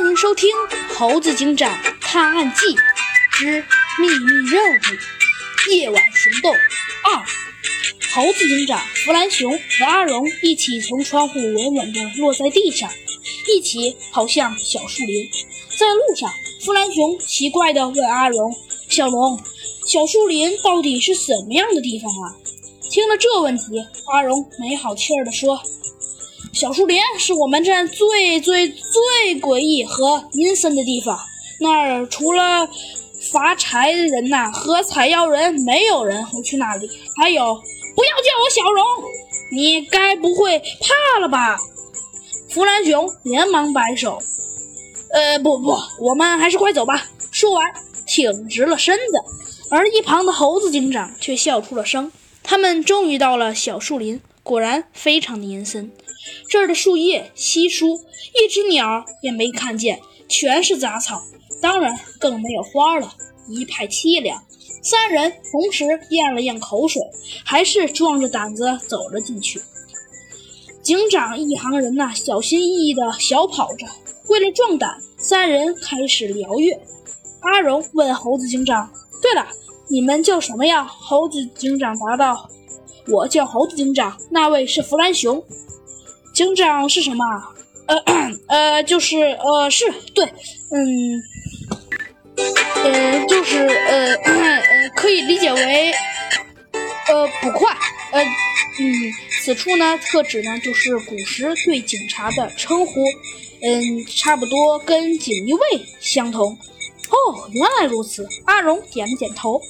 欢迎收听《猴子警长探案记之秘密任务：夜晚行动二》。猴子警长弗兰熊和阿荣一起从窗户稳稳地落在地上，一起跑向小树林。在路上，弗兰熊奇怪地问阿荣：“小龙，小树林到底是什么样的地方啊？”听了这问题，阿荣没好气儿地说。小树林是我们镇最最最诡异和阴森的地方。那儿除了发财人呐和采药人，没有人会去那里。还有，不要叫我小荣，你该不会怕了吧？弗兰熊连忙摆手：“呃，不不，我们还是快走吧。”说完，挺直了身子。而一旁的猴子警长却笑出了声。他们终于到了小树林，果然非常的阴森。这儿的树叶稀疏，一只鸟也没看见，全是杂草，当然更没有花了，一派凄凉。三人同时咽了咽口水，还是壮着胆子走了进去。警长一行人呐，小心翼翼地小跑着。为了壮胆，三人开始聊月。阿荣问猴子警长：“对了，你们叫什么呀？”猴子警长答道：“我叫猴子警长，那位是弗兰熊。”警长是什么？呃 呃，就是呃，是对，嗯，呃，就是呃 呃，可以理解为呃捕快，呃嗯，此处呢特指呢就是古时对警察的称呼，嗯，差不多跟锦衣卫相同。哦，原来如此。阿荣点了点头。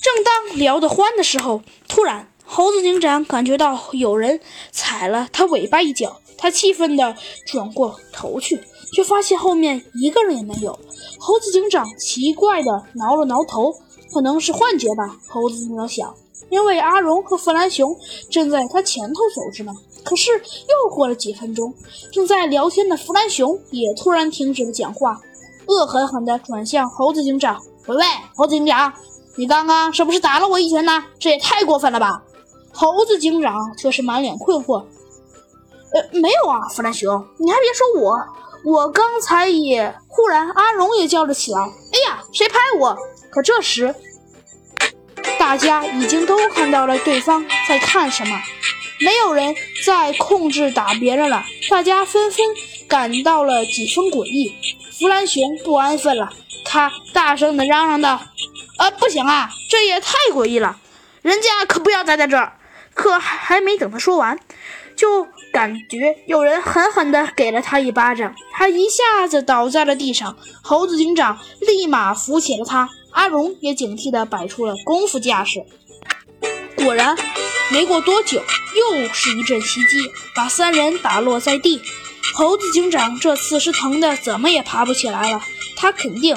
正当聊得欢的时候，突然。猴子警长感觉到有人踩了他尾巴一脚，他气愤地转过头去，却发现后面一个人也没有。猴子警长奇怪地挠了挠头，可能是幻觉吧。猴子警长想，因为阿荣和弗兰熊正在他前头走着呢。可是又过了几分钟，正在聊天的弗兰熊也突然停止了讲话，恶狠狠地转向猴子警长：“喂喂，猴子警长，你刚刚是不是打了我一拳呢？这也太过分了吧！”猴子警长却是满脸困惑，呃，没有啊，弗兰熊，你还别说我，我刚才也……忽然，阿荣也叫了起来：“哎呀，谁拍我？”可这时，大家已经都看到了对方在看什么，没有人再控制打别人了，大家纷纷感到了几分诡异。弗兰熊不安分了，他大声地嚷嚷道：“啊，不行啊，这也太诡异了，人家可不要待在这儿。”可还没等他说完，就感觉有人狠狠地给了他一巴掌，他一下子倒在了地上。猴子警长立马扶起了他，阿荣也警惕地摆出了功夫架势。果然，没过多久，又是一阵袭击，把三人打落在地。猴子警长这次是疼的怎么也爬不起来了，他肯定。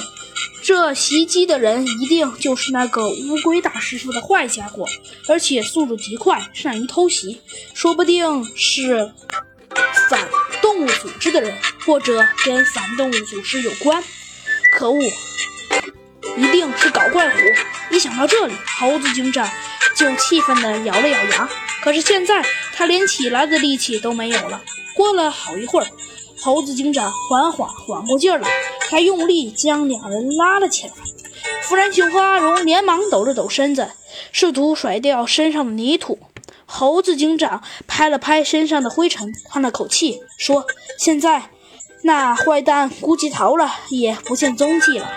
这袭击的人一定就是那个乌龟大师傅的坏家伙，而且速度极快，善于偷袭，说不定是反动物组织的人，或者跟反动物组织有关。可恶，一定是搞怪虎！一想到这里，猴子警长就气愤地咬了咬牙。可是现在他连起来的力气都没有了。过了好一会儿。猴子警长缓缓缓过劲儿来，还用力将两人拉了起来。弗兰熊和阿荣连忙抖了抖身子，试图甩掉身上的泥土。猴子警长拍了拍身上的灰尘，叹了口气，说：“现在那坏蛋估计逃了，也不见踪迹了。”